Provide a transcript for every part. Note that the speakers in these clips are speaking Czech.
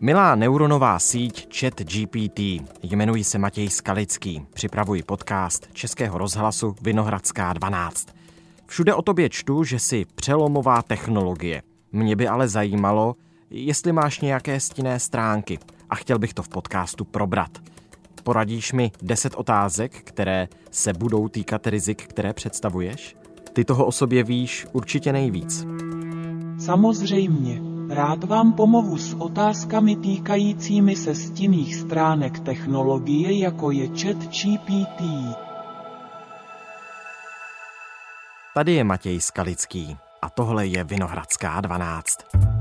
Milá neuronová síť Chat GPT. Jmenuji se Matěj Skalický. Připravuji podcast Českého rozhlasu Vinohradská 12. Všude o tobě čtu, že jsi přelomová technologie. Mě by ale zajímalo, jestli máš nějaké stinné stránky a chtěl bych to v podcastu probrat. Poradíš mi 10 otázek, které se budou týkat rizik, které představuješ? Ty toho o sobě víš určitě nejvíc. Samozřejmě. Rád vám pomohu s otázkami týkajícími se stinných stránek technologie, jako je chat GPT. Tady je Matěj Skalický a tohle je Vinohradská 12.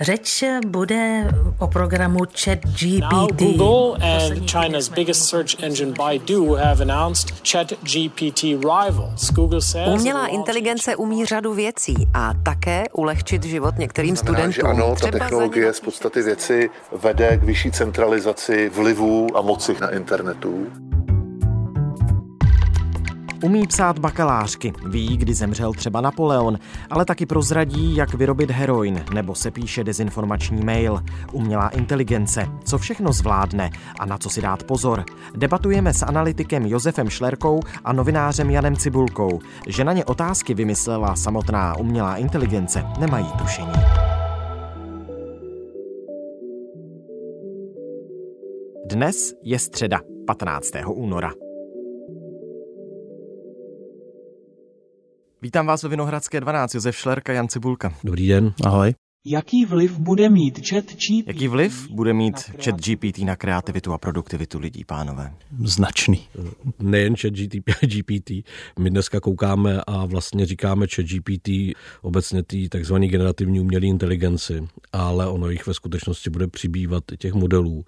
Řeč bude o programu ChatGPT. Now Google and China's biggest search engine Baidu have announced ChatGPT rivals. Google says Umělá inteligence umí řadu věcí a také ulehčit život některým Znamená, že studentům. ano, ta technologie z podstaty věci vede k vyšší centralizaci vlivů a moci na internetu. Umí psát bakalářky, ví, kdy zemřel třeba Napoleon, ale taky prozradí, jak vyrobit heroin, nebo se píše dezinformační mail. Umělá inteligence, co všechno zvládne a na co si dát pozor. Debatujeme s analytikem Josefem Šlerkou a novinářem Janem Cibulkou. Že na ně otázky vymyslela samotná umělá inteligence, nemají tušení. Dnes je středa, 15. února. Vítám vás ve Vinohradské 12, Josef Šlerka, Jan Cibulka. Dobrý den. Ahoj. Jaký vliv bude mít chat GPT? Jaký vliv bude mít chat GPT na kreativitu a produktivitu lidí, pánové? Značný. Nejen chat GPT. My dneska koukáme a vlastně říkáme chat GPT obecně té takzvané generativní umělé inteligenci, ale ono jich ve skutečnosti bude přibývat i těch modelů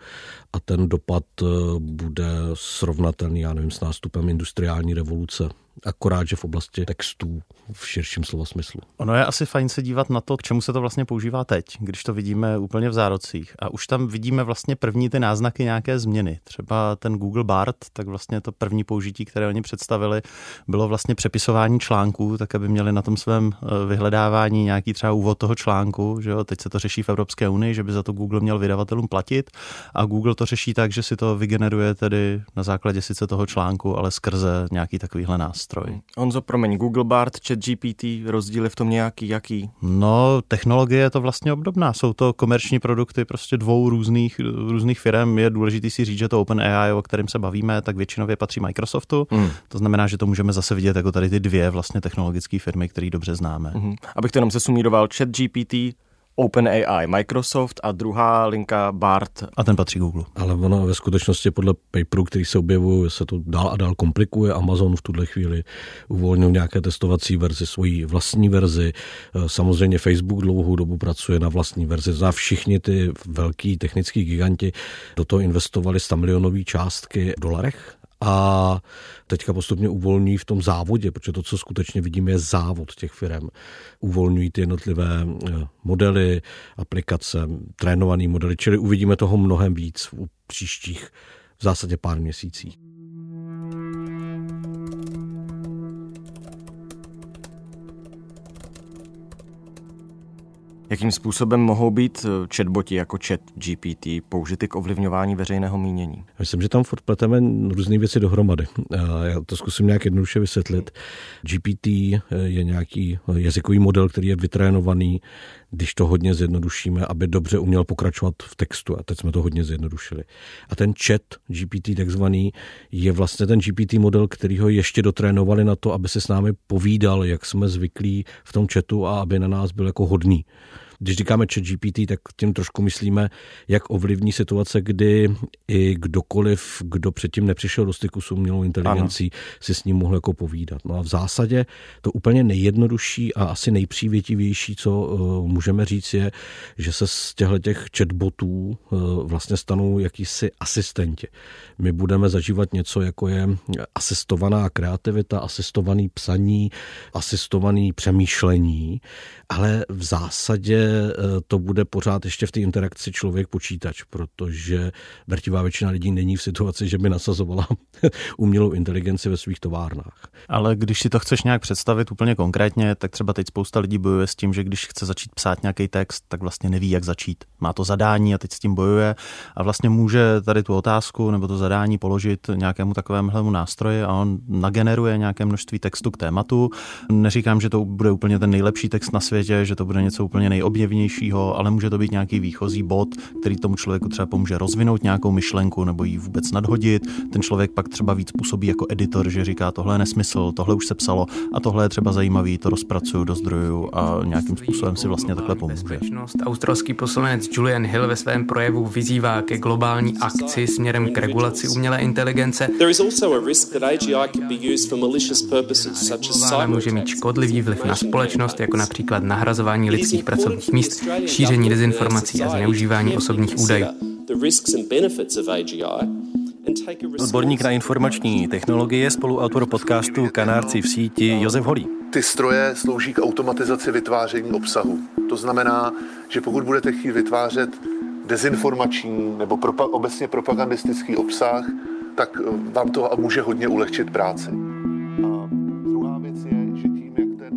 a ten dopad eh, bude srovnatelný, já nevím, s nástupem industriální revoluce akorát, že v oblasti textů v širším slova smyslu. Ono je asi fajn se dívat na to, k čemu se to vlastně používá teď, když to vidíme úplně v zárocích. A už tam vidíme vlastně první ty náznaky nějaké změny. Třeba ten Google Bard, tak vlastně to první použití, které oni představili, bylo vlastně přepisování článků, tak aby měli na tom svém eh, vyhledávání nějaký třeba úvod toho článku. Že jo? Teď se to řeší v Evropské unii, že by za to Google měl vydavatelům platit. A Google to řeší tak, že si to vygeneruje tedy na základě sice toho článku, ale skrze nějaký takovýhle nástroj. Honzo, promiň, Google Bard, chat GPT, rozdíly v tom nějaký, jaký? No, technologie je to vlastně obdobná. Jsou to komerční produkty prostě dvou různých, různých firm. Je důležité si říct, že to OpenAI, o kterém se bavíme, tak většinově patří Microsoftu. Hmm. To znamená, že to můžeme zase vidět jako tady ty dvě vlastně technologické firmy, které dobře známe. Mhm. Abych to jenom sesumíroval, chat GPT, OpenAI, Microsoft a druhá linka Bard. A ten patří Google. Ale ono ve skutečnosti podle paperů, který se objevují, se to dál a dál komplikuje. Amazon v tuhle chvíli uvolnil nějaké testovací verzi, svoji vlastní verzi. Samozřejmě Facebook dlouhou dobu pracuje na vlastní verzi. Za všichni ty velký technický giganti do toho investovali 100 milionové částky v dolarech a teďka postupně uvolňují v tom závodě, protože to, co skutečně vidíme, je závod těch firm. Uvolňují ty jednotlivé eh, modely, aplikace, trénované modely, čili uvidíme toho mnohem víc v příštích v zásadě pár měsících. Jakým způsobem mohou být eh, chatboti jako chat GPT použity k ovlivňování veřejného mínění? Myslím, že tam furt pleteme různé věci dohromady. Já to zkusím nějak jednoduše vysvětlit. GPT je nějaký jazykový model, který je vytrénovaný, když to hodně zjednodušíme, aby dobře uměl pokračovat v textu. A teď jsme to hodně zjednodušili. A ten chat GPT takzvaný je vlastně ten GPT model, který ho ještě dotrénovali na to, aby se s námi povídal, jak jsme zvyklí v tom chatu a aby na nás byl jako hodný. Když říkáme chat GPT, tak tím trošku myslíme, jak ovlivní situace, kdy i kdokoliv, kdo předtím nepřišel do styku s umělou inteligencí, ano. si s ním mohl jako povídat. No a v zásadě to úplně nejjednodušší a asi nejpřívětivější, co uh, můžeme říct, je, že se z těchto těch chatbotů uh, vlastně stanou jakýsi asistenti. My budeme zažívat něco, jako je asistovaná kreativita, asistovaný psaní, asistovaný přemýšlení, ale v zásadě to bude pořád ještě v té interakci člověk počítač, protože drtivá většina lidí není v situaci, že by nasazovala umělou inteligenci ve svých továrnách. Ale když si to chceš nějak představit úplně konkrétně, tak třeba teď spousta lidí bojuje s tím, že když chce začít psát nějaký text, tak vlastně neví, jak začít. Má to zadání a teď s tím bojuje a vlastně může tady tu otázku nebo to zadání položit nějakému takovému nástroji a on nageneruje nějaké množství textu k tématu. Neříkám, že to bude úplně ten nejlepší text na světě, že to bude něco úplně nejobjevnějšího, ale může to být nějaký výchozí bod, který tomu člověku třeba pomůže rozvinout nějakou myšlenku nebo ji vůbec nadhodit. Ten člověk pak třeba víc působí jako editor, že říká, tohle je nesmysl, tohle už se psalo a tohle je třeba zajímavý, to rozpracuju do zdrojů a nějakým způsobem si vlastně takhle pomůže. Australský poslanec Julian Hill ve svém projevu vyzývá ke globální akci směrem k regulaci umělé inteligence. Ale může mít škodlivý vliv na společnost, jako například nahrazování lidských pracovních míst, šíření dezinformací a zneužívání osobních údajů. Odborník na informační technologie, spoluautor podcastu Kanárci v síti Josef Holý. Ty stroje slouží k automatizaci vytváření obsahu. To znamená, že pokud budete chtít vytvářet dezinformační nebo propa- obecně propagandistický obsah, tak eh, vám to může hodně ulehčit práci.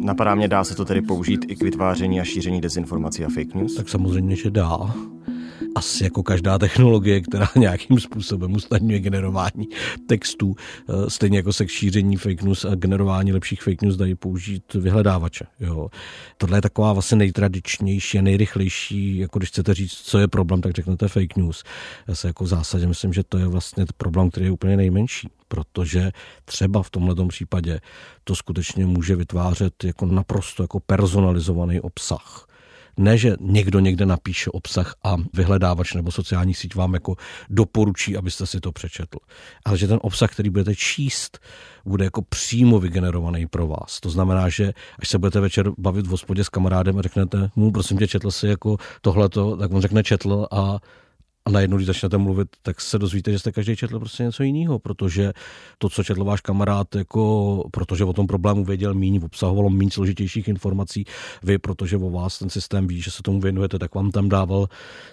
Napadá mě, dá se to tedy použít i k vytváření a šíření dezinformací a fake news? Tak samozřejmě, že dá asi jako každá technologie, která nějakým způsobem usnadňuje generování textů, eh, stejně jako se k šíření fake news a generování lepších fake news dají použít vyhledávače. Jo. Tohle je taková vlastně nejtradičnější a nejrychlejší, jako když chcete říct, co je problém, tak řeknete fake news. Já se jako v zásadě myslím, že to je vlastně problém, který je úplně nejmenší protože třeba v tomhle případě to skutečně může vytvářet jako naprosto jako personalizovaný obsah ne, že někdo někde napíše obsah a vyhledávač nebo sociální síť vám jako doporučí, abyste si to přečetl. Ale že ten obsah, který budete číst, bude jako přímo vygenerovaný pro vás. To znamená, že až se budete večer bavit v hospodě s kamarádem a řeknete mu, prosím tě, četl si jako tohleto, tak on řekne četl a a najednou, když začnete mluvit, tak se dozvíte, že jste každý četl prostě něco jiného, protože to, co četl váš kamarád, jako, protože o tom problému věděl míň, obsahovalo méně složitějších informací, vy, protože o vás ten systém ví, že se tomu věnujete, tak vám tam dával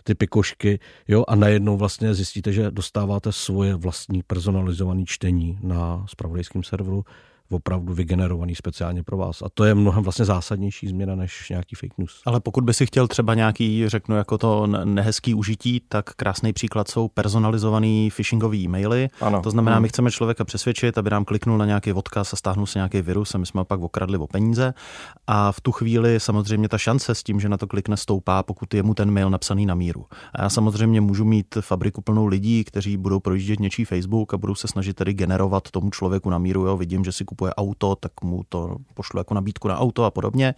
ty pikošky, jo, a najednou vlastně zjistíte, že dostáváte svoje vlastní personalizované čtení na spravodajském serveru, opravdu vygenerovaný speciálně pro vás. A to je mnohem vlastně zásadnější změna než nějaký fake news. Ale pokud by si chtěl třeba nějaký, řeknu jako to nehezký užití, tak krásný příklad jsou personalizovaný phishingový e-maily. Ano. To znamená, hmm. my chceme člověka přesvědčit, aby nám kliknul na nějaký odkaz a stáhnul si nějaký virus a my jsme pak okradli o peníze. A v tu chvíli samozřejmě ta šance s tím, že na to klikne, stoupá, pokud je mu ten mail napsaný na míru. A já samozřejmě můžu mít fabriku plnou lidí, kteří budou projíždět něčí Facebook a budou se snažit tedy generovat tomu člověku na míru. Jo, vidím, že si kupuje auto, tak mu to pošlu jako nabídku na auto a podobně,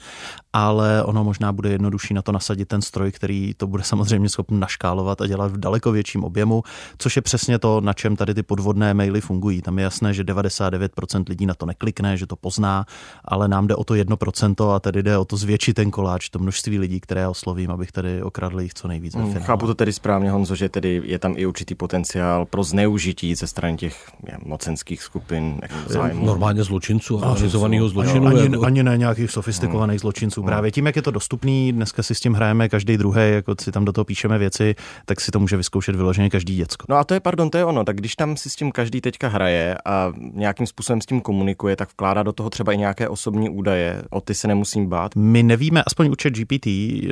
ale ono možná bude jednodušší na to nasadit ten stroj, který to bude samozřejmě schopný naškálovat a dělat v daleko větším objemu, což je přesně to, na čem tady ty podvodné maily fungují. Tam je jasné, že 99% lidí na to neklikne, že to pozná, ale nám jde o to 1% a tedy jde o to zvětšit ten koláč, to množství lidí, které já oslovím, abych tady okradl jich co nejvíc. Hmm, chápu to tedy správně, Honzo, že tedy je tam i určitý potenciál pro zneužití ze strany těch mocenských skupin. Zájmu. Normálně zločinců, organizovaného zločinu. Ani, jako... ani ne nějakých sofistikovaných hmm. zločinců. Právě tím, jak je to dostupný, dneska si s tím hrajeme každý druhý, jako si tam do toho píšeme věci, tak si to může vyzkoušet vyloženě každý děcko. No a to je, pardon, to je ono. Tak když tam si s tím každý teďka hraje a nějakým způsobem s tím komunikuje, tak vkládá do toho třeba i nějaké osobní údaje. O ty se nemusím bát. My nevíme, aspoň u GPT,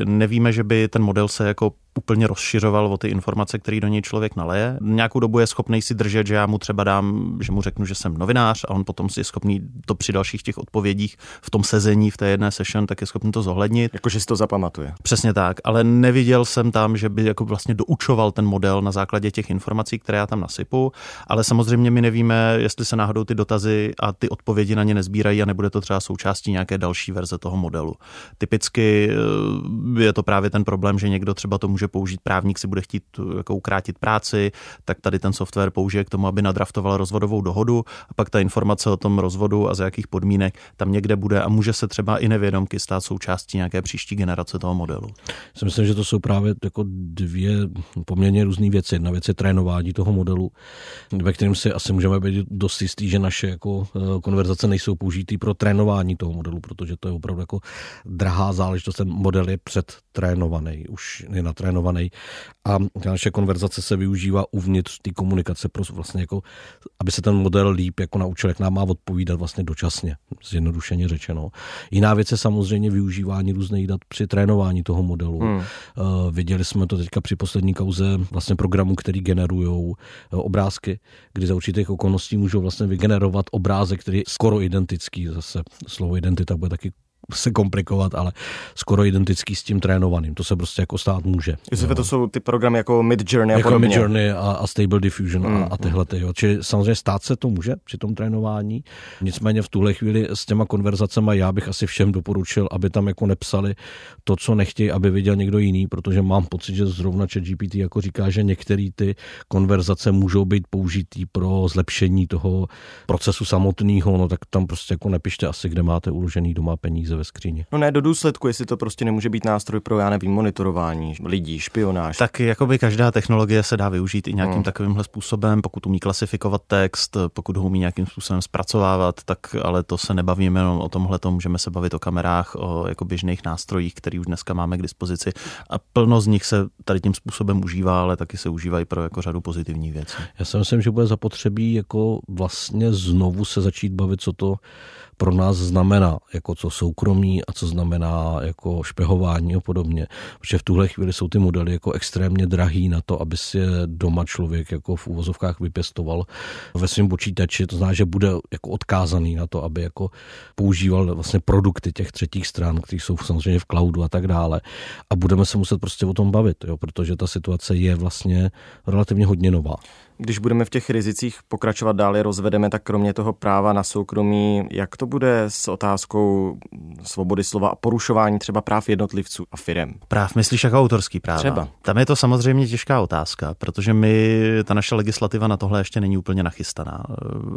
nevíme, že by ten model se jako úplně rozšiřoval o ty informace, které do něj člověk naleje. Nějakou dobu je schopný si držet, že já mu třeba dám, že mu řeknu, že jsem novinář a on potom si je schopný to při dalších těch odpovědích v tom sezení, v té jedné session, tak je schopný to zohlednit. Jakože si to zapamatuje. Přesně tak, ale neviděl jsem tam, že by jako vlastně doučoval ten model na základě těch informací, které já tam nasypu, ale samozřejmě my nevíme, jestli se náhodou ty dotazy a ty odpovědi na ně nezbírají a nebude to třeba součástí nějaké další verze toho modelu. Typicky eh, je to právě ten problém, že někdo třeba to může může použít právník, si bude chtít jako ukrátit práci, tak tady ten software použije k tomu, aby nadraftoval rozvodovou dohodu a pak ta informace o tom rozvodu a za jakých podmínek tam někde bude a může se třeba i nevědomky stát součástí nějaké příští generace toho modelu. Já myslím, že to jsou právě jako dvě poměrně různé věci. Jedna věc je trénování toho modelu, ve kterém si asi můžeme být dost jistý, že naše jako eh, konverzace nejsou použitý pro trénování toho modelu, protože to je opravdu jako drahá záležitost. Ten model je předtrénovaný, už je natrénovaný a naše konverzace se využívá uvnitř té komunikace, pro vlastně jako, aby se ten model líp jako naučil, jak nám má odpovídat vlastně dočasně, zjednodušeně řečeno. Jiná věc je samozřejmě využívání různých dat při trénování toho modelu. Hmm. Uh, viděli jsme to teďka při poslední kauze vlastně programů, který generují uh, obrázky, kdy za určitých okolností můžou vlastně vygenerovat obrázek, který je skoro identický. Zase slovo identita bude taky se komplikovat, ale skoro identický s tím trénovaným. To se prostě jako stát může. Jestli to jsou ty programy jako Mid Journey a jako podobně. Mid Journey a, a Stable Diffusion mm, a, a tyhle. Ty, jo. Čili samozřejmě stát se to může při tom trénování. Nicméně v tuhle chvíli s těma konverzacemi já bych asi všem doporučil, aby tam jako nepsali to, co nechtějí, aby viděl někdo jiný, protože mám pocit, že zrovna GPT jako říká, že některé ty konverzace můžou být použitý pro zlepšení toho procesu samotného, no tak tam prostě jako nepište asi, kde máte uložený doma peníze ve skříni. No ne, do důsledku, jestli to prostě nemůže být nástroj pro, já nevím, monitorování lidí, špionáž. Tak jakoby každá technologie se dá využít i nějakým hmm. takovýmhle způsobem, pokud umí klasifikovat text, pokud ho umí nějakým způsobem zpracovávat, tak ale to se nebavíme jenom o tomhle, to můžeme se bavit o kamerách, o jako běžných nástrojích, který už dneska máme k dispozici a plno z nich se tady tím způsobem užívá, ale taky se užívají pro jako řadu pozitivních věcí. Já si myslím, že bude zapotřebí jako vlastně znovu se začít bavit, co to pro nás znamená, jako co soukromí a co znamená jako špehování a podobně. Protože v tuhle chvíli jsou ty modely jako extrémně drahý na to, aby si doma člověk jako v úvozovkách vypěstoval ve svém počítači. To znamená, že bude jako odkázaný na to, aby jako používal vlastně produkty těch třetích stran, které jsou samozřejmě v cloudu a tak dále. A budeme se muset prostě o tom bavit, jo, protože ta situace je vlastně relativně hodně nová. Když budeme v těch rizicích pokračovat dále, rozvedeme, tak kromě toho práva na soukromí, jak to bude s otázkou svobody slova a porušování třeba práv jednotlivců a firem? Práv myslíš jako autorský práva? Třeba. Tam je to samozřejmě těžká otázka, protože my, ta naše legislativa na tohle ještě není úplně nachystaná.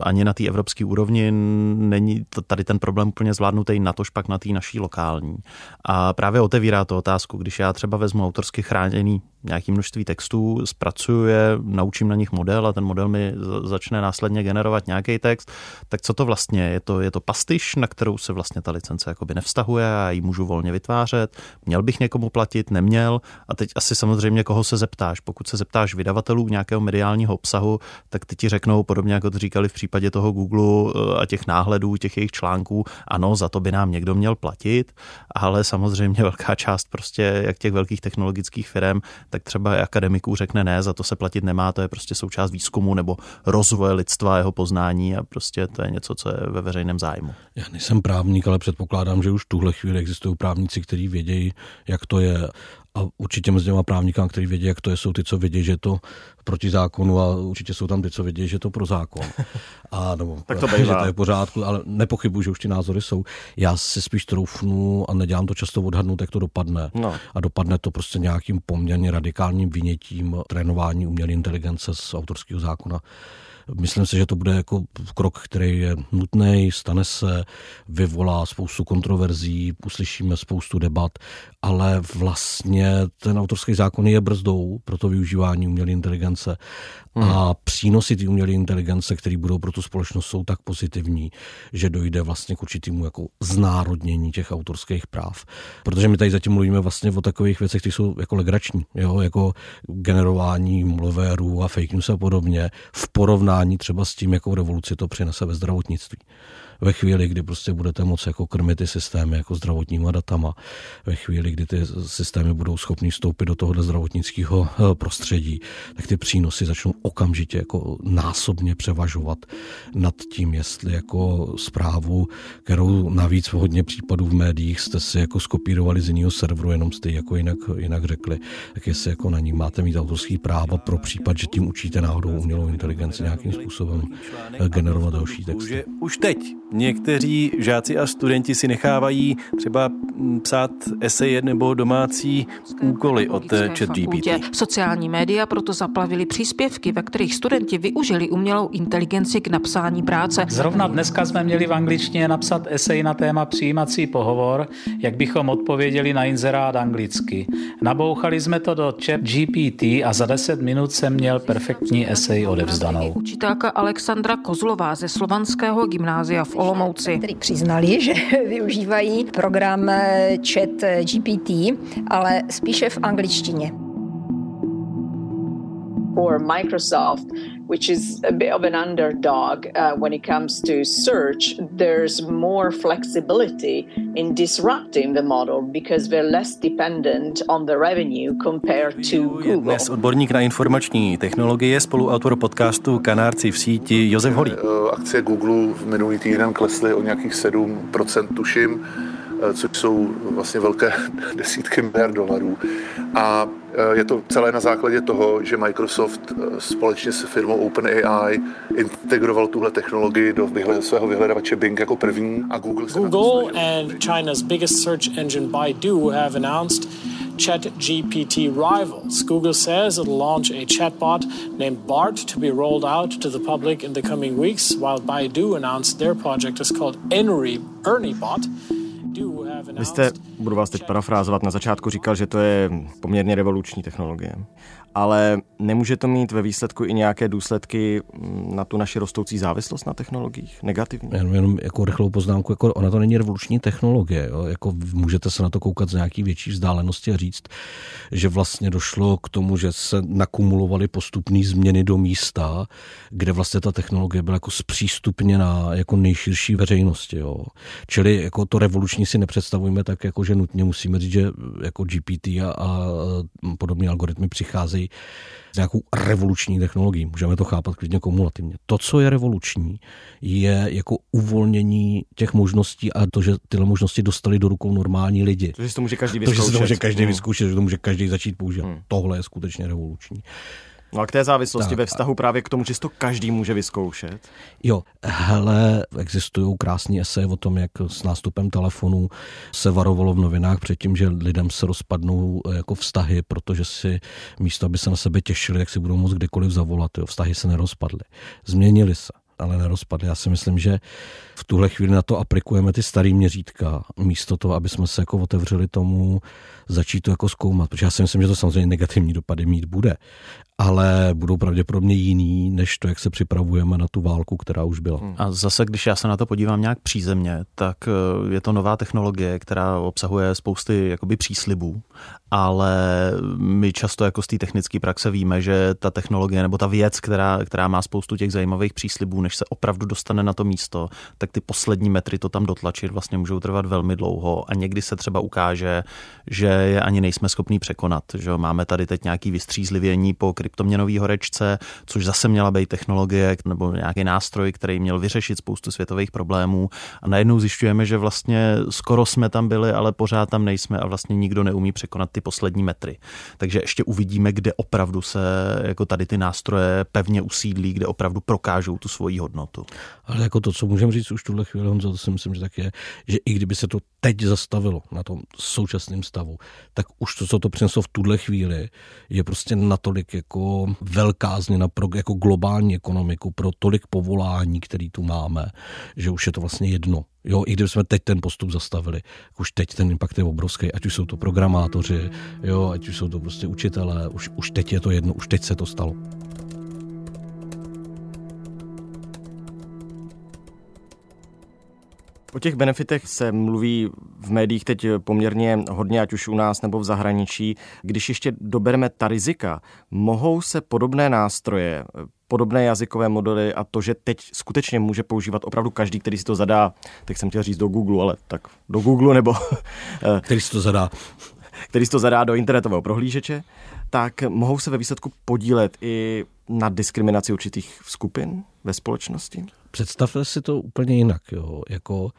Ani na té evropské úrovni není tady ten problém úplně zvládnutý, na tož pak na té naší lokální. A právě otevírá to otázku, když já třeba vezmu autorsky chráněný nějaké množství textů, zpracuju je, naučím na nich model a ten model mi začne následně generovat nějaký text, tak co to vlastně je? To, je to pastyš, na kterou se vlastně ta licence jakoby nevztahuje a ji můžu volně vytvářet? Měl bych někomu platit? Neměl? A teď asi samozřejmě koho se zeptáš. Pokud se zeptáš vydavatelů nějakého mediálního obsahu, tak ty ti řeknou, podobně jako to říkali v případě toho Google eh, a těch náhledů, těch jejich článků, ano, za to by nám někdo měl platit, ale samozřejmě velká část prostě jak těch velkých technologických firm, tak třeba akademiků řekne ne, za to se platit nemá, to je prostě součást výzkumu nebo rozvoje lidstva, jeho poznání a prostě to je něco, co je ve veřejném zájmu. Já nejsem právník, ale předpokládám, že už tuhle chvíli existují právníci, kteří vědějí, jak to je a určitě mezi těma právníkám, kteří vědí, jak to je, jsou ty, co vědí, že je to proti zákonu a určitě jsou tam ty, co vědí, že je to pro zákon. A, nebo, tak to bývá. že to je v pořádku, ale nepochybuji, že už ty názory jsou. Já si spíš troufnu a nedělám to často odhadnout, jak to dopadne. No. A dopadne to prostě nějakým poměrně radikálním vynětím trénování umělé inteligence z autorského zákona Myslím si, že to bude jako krok, který je nutný, stane se, vyvolá spoustu kontroverzí, uslyšíme spoustu debat, ale vlastně ten autorský zákon je brzdou pro to využívání umělé inteligence. Hmm. A přínosy té umělé inteligence, které budou pro tu společnost, jsou tak pozitivní, že dojde vlastně k určitému jako znárodnění těch autorských práv. Protože my tady zatím mluvíme vlastně o takových věcech, které jsou jako legrační, jo? jako generování mluverů a fake news a podobně, v porovnání třeba s tím, jakou revoluci to přinese ve zdravotnictví ve chvíli, kdy prostě budete moci jako krmit ty systémy jako zdravotníma datama, ve chvíli, kdy ty systémy budou schopny vstoupit do tohohle zdravotnického eh, prostředí, tak ty přínosy začnou okamžitě jako násobně převažovat nad tím, jestli jako zprávu, kterou navíc v hodně případů v médiích jste si jako skopírovali z jiného serveru, jenom jste jako jinak, jinak řekli, tak jestli jako na ní máte mít autorský práva pro případ, že tím učíte náhodou umělou inteligenci nějakým způsobem eh, generovat další texty. Už teď Někteří žáci a studenti si nechávají třeba psát eseje nebo domácí úkoly od ChatGPT. Sociální média proto zaplavili příspěvky, ve kterých studenti využili umělou inteligenci k napsání práce. Zrovna dneska jsme měli v angličtině napsat esej na téma přijímací pohovor, jak bychom odpověděli na inzerát anglicky. Nabouchali jsme to do ChatGPT a za 10 minut jsem měl perfektní esej odevzdanou. Učitelka Alexandra Kozlová ze Slovanského gymnázia v Olomouci. Přiznali, že využívají program eh, chat GPT, ale spíše v angličtině. For Microsoft, which is a bit of an underdog uh, when it comes to search, there's more flexibility in disrupting the model because we're less dependent on the revenue compared to Google. Dnes odborník na informační technologie, spoluautor podcastu Kanárci v síti Josef Holý. Eh, akcie Google v minulý týden klesly o nějakých 7%, tuším což jsou vlastně velké desítky miliard dolarů. A Eh, je to celé na základě toho, že Microsoft eh, společně s firmou OpenAI integroval tuhle technologii do vyhled, svého vyhledávače Bing jako první a Google Google and China's biggest search engine Baidu have announced ChatGPT rivals. Google says it'll launch a chatbot named BART to be rolled out to the public in the coming weeks, while Baidu announced their project is called Enery do have. Vy jste, budu vás teď parafrázovat, na začátku říkal, že to je poměrně revoluční technologie ale nemůže to mít ve výsledku i nějaké důsledky mm, na tu naši rostoucí závislost na technologiích? Negativní? Jenom, jenom jako rychlou poznámku, jako ona to není revoluční technologie. Jo? Jako můžete se na to koukat z nějaký větší vzdálenosti a říct, že vlastně došlo k tomu, že se nakumulovaly postupné změny do místa, kde vlastně ta technologie byla jako zpřístupněná jako nejširší veřejnosti. Jo? Čili jako to revoluční si nepředstavujeme tak, jako že nutně musíme říct, že jako GPT a, a podobné algoritmy přicházejí s nějakou revoluční technologií. Můžeme to chápat klidně kumulativně. To, co je revoluční, je jako uvolnění těch možností a to, že tyhle možnosti dostali do rukou normální lidi. To, že to může každý vyzkoušet. To, že to může každý hmm. vyzkoušet, že to může každý začít používat. Hmm. Tohle je skutečně revoluční. No a k té závislosti tak. ve vztahu právě k tomu, že to každý může vyzkoušet? Jo, hele, existují krásné eseje o tom, jak s nástupem telefonu se varovalo v novinách před tím, že lidem se rozpadnou eh, jako vztahy, protože si místo, aby se na sebe těšili, jak si budou moct kdykoliv zavolat. Jo, vztahy se nerozpadly. Změnili se ale nerozpadly. Já si myslím, že v tuhle chvíli na to aplikujeme ty starý měřítka, místo toho, aby jsme se jako otevřeli tomu, začít to jako zkoumat, protože já si myslím, že to samozřejmě negativní dopady mít bude, ale budou pravděpodobně jiný, než to, jak se připravujeme na tu válku, která už byla. A zase, když já se na to podívám nějak přízemně, tak eh, je to nová technologie, která obsahuje spousty jakoby příslibů, ale my často jako z té technické praxe víme, že ta technologie nebo ta věc, která, která má spoustu těch zajímavých příslibů, než se opravdu dostane na to místo, tak ty poslední metry to tam dotlačit vlastně můžou trvat velmi dlouho a někdy se třeba ukáže, že je ani nejsme schopní překonat. Že máme tady teď nějaký vystřízlivění po kryptoměnový horečce, což zase měla být technologie nebo nějaký nástroj, který měl vyřešit spoustu světových problémů a najednou zjišťujeme, že vlastně skoro jsme tam byli, ale pořád tam nejsme a vlastně nikdo neumí překonat ty poslední metry. Takže ještě uvidíme, kde opravdu se jako tady ty nástroje pevně usídlí, kde opravdu prokážou tu svoji hodnotu. Ale jako to, co můžeme říct už tuhle chvíli, Honzo, to si myslím, že tak je, že i kdyby se to teď zastavilo na tom současném stavu, tak už to, co to přineslo v tuhle chvíli, je prostě natolik jako velká změna pro jako globální ekonomiku, pro tolik povolání, který tu máme, že už je to vlastně jedno. Jo, i kdybychom teď ten postup zastavili, už teď ten impact je obrovský, ať už jsou to programátoři, jo, ať už jsou to prostě učitelé, už, už teď je to jedno, už teď se to stalo. O těch benefitech se mluví v médiích teď poměrně hodně, ať už u nás nebo v zahraničí. Když ještě dobereme ta rizika, mohou se podobné nástroje, podobné jazykové modely a to, že teď skutečně může používat opravdu každý, který si to zadá, tak jsem chtěl říct do Google, ale tak do Google nebo... Eh, který si to zadá. Který si to zadá do internetového prohlížeče, tak mohou se ve výsledku podílet i na diskriminaci určitých skupin ve společnosti? Představte si to úplně jinak. Jo. Jako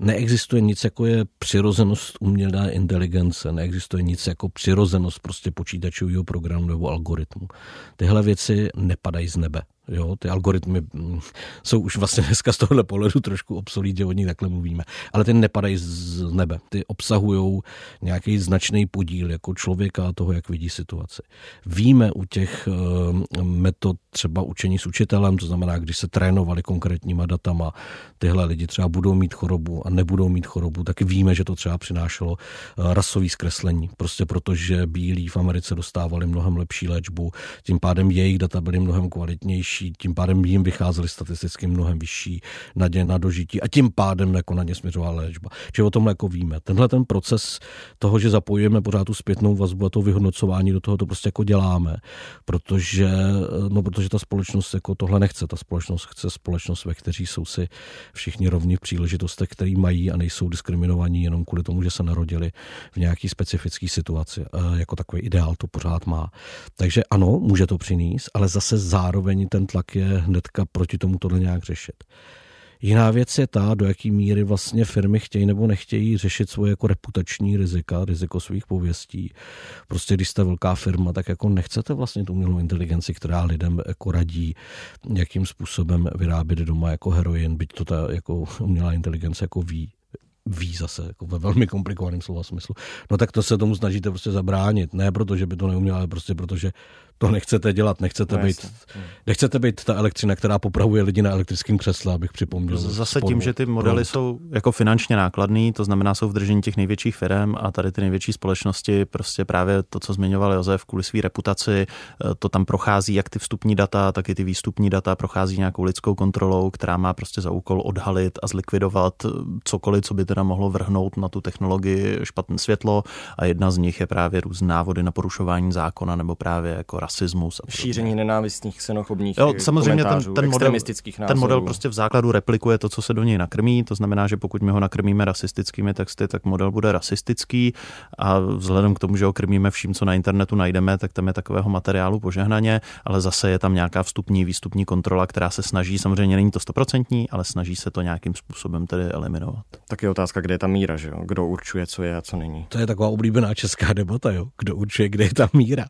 neexistuje nic, jako je přirozenost umělé inteligence, neexistuje nic jako přirozenost prostě počítačového programu nebo algoritmu. Tyhle věci nepadají z nebe. Jo, ty algoritmy mm, jsou už vlastně dneska z tohohle pohledu trošku obsolí, že o nich takhle mluvíme. Ale ty nepadají z nebe. Ty obsahují nějaký značný podíl jako člověka a toho, jak vidí situaci. Víme u těch eh, metod třeba učení s učitelem, to znamená, když se trénovali konkrétníma datama, tyhle lidi třeba budou mít chorobu a nebudou mít chorobu, taky víme, že to třeba přinášelo eh, rasový zkreslení. Prostě protože bílí v Americe dostávali mnohem lepší léčbu, tím pádem jejich data byly mnohem kvalitnější, tím pádem jim vycházely statisticky mnohem vyšší naděje na dožití a tím pádem jako na ně směřovala léčba. Čili o tom jako víme. Tenhle ten proces toho, že zapojujeme pořád tu zpětnou vazbu a to vyhodnocování do toho, to prostě jako děláme, protože, no, protože ta společnost jako tohle nechce. Ta společnost chce společnost, ve kteří jsou si všichni rovni v příležitostech, který mají a nejsou diskriminovaní jenom kvůli tomu, že se narodili v nějaký specifické situaci. Jako takový ideál to pořád má. Takže ano, může to přinést, ale zase zároveň ten tlak je hnedka proti tomu tohle nějak řešit. Jiná věc je ta, do jaký míry vlastně firmy chtějí nebo nechtějí řešit svoje jako reputační rizika, riziko svých pověstí. Prostě když jste velká firma, tak jako nechcete vlastně tu umělou inteligenci, která lidem jako radí, jakým způsobem vyrábět doma jako heroin, byť to ta jako umělá inteligence jako ví, ví zase, jako ve velmi komplikovaném slova smyslu. No tak to se tomu snažíte prostě zabránit. Ne proto, že by to neuměl, ale prostě proto, že to nechcete dělat, nechcete no, být, nechcete být ta elektřina, která popravuje lidi na elektrickém křesle, abych připomněl. Zase tím, že ty modely jsou jako finančně nákladný, to znamená, jsou v držení těch největších firm a tady ty největší společnosti, prostě právě to, co zmiňoval Josef, kvůli své reputaci, eh, to tam prochází jak ty vstupní data, tak i ty výstupní data, prochází nějakou lidskou kontrolou, která má prostě za úkol odhalit a zlikvidovat eh, cokoliv, co by teda mohlo vrhnout na tu technologii špatné světlo a jedna z nich je právě různé návody na porušování zákona nebo právě jako rasismus. A Šíření nenávistných, xenofobních jo, samozřejmě ten, ten model, ten model prostě v základu replikuje to, co se do něj nakrmí, to znamená, že pokud my ho nakrmíme rasistickými texty, tak model bude rasistický a vzhledem k tomu, že ho krmíme vším, co na internetu najdeme, tak tam je takového materiálu požehnaně, ale zase je tam nějaká vstupní, výstupní kontrola, která se snaží, samozřejmě není to stoprocentní, ale snaží se to nějakým způsobem tedy eliminovat. Tak je otázka, kde je ta míra, že jo? Kdo určuje, co je a co není. To je taková oblíbená česká debata, jo? Kdo určuje, kde je ta míra.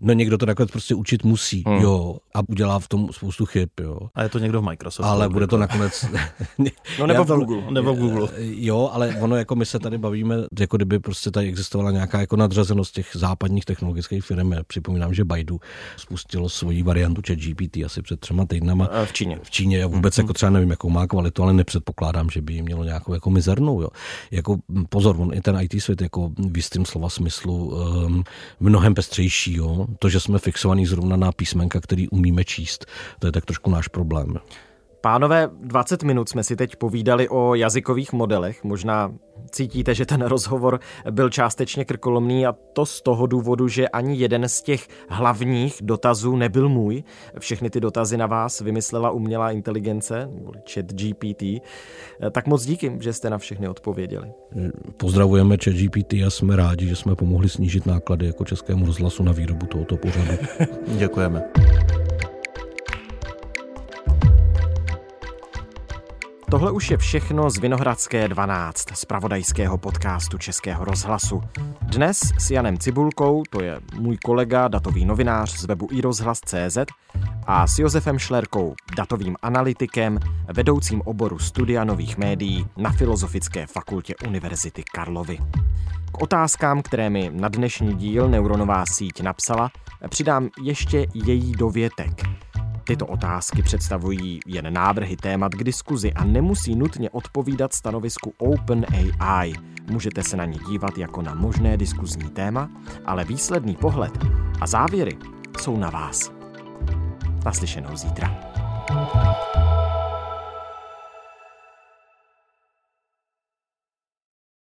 No někdo to nakonec prostě učit musí, hmm. jo, a udělá v tom spoustu chyb, jo. A je to někdo v Microsoftu. Ale bude to nakonec... no nebo v Google. Nebo v Google. Jo, ale ono jako my se tady bavíme, jako kdyby prostě tady existovala nějaká jako nadřazenost těch západních technologických firm. Já připomínám, že Baidu spustilo svoji variantu chat GPT asi před třema týdnama. V Číně. V Číně. Já vůbec mm-hmm. jako třeba nevím, jakou má kvalitu, ale nepředpokládám, že by jí mělo nějakou jako mizernou. Jo. Jako pozor, on i ten IT svět jako v jistém slova smyslu um, mnohem pestřejší. Jo. To, že jsme fixovaní zrovna na písmenka, který umíme číst, to je tak trošku náš problém. Pánové, 20 minut jsme si teď povídali o jazykových modelech. Možná cítíte, že ten rozhovor byl částečně krkolomný a to z toho důvodu, že ani jeden z těch hlavních dotazů nebyl můj. Všechny ty dotazy na vás vymyslela umělá inteligence, chat GPT. Tak moc díky, že jste na všechny odpověděli. Pozdravujeme chat GPT a jsme rádi, že jsme pomohli snížit náklady jako Českému rozhlasu na výrobu tohoto pořadu. Děkujeme. Tohle už je všechno z Vinohradské 12, z pravodajského podcastu Českého rozhlasu. Dnes s Janem Cibulkou, to je můj kolega, datový novinář z webu iRozhlas.cz a s Josefem Šlerkou, datovým analytikem, vedoucím oboru studia nových médií na Filozofické fakultě Univerzity Karlovy. K otázkám, které mi na dnešní díl Neuronová síť napsala, přidám ještě její dovětek – Tyto otázky představují jen návrhy témat k diskuzi a nemusí nutně odpovídat stanovisku OpenAI. Můžete se na ně dívat jako na možné diskuzní téma, ale výsledný pohled a závěry jsou na vás. Naslyšenou zítra. thank you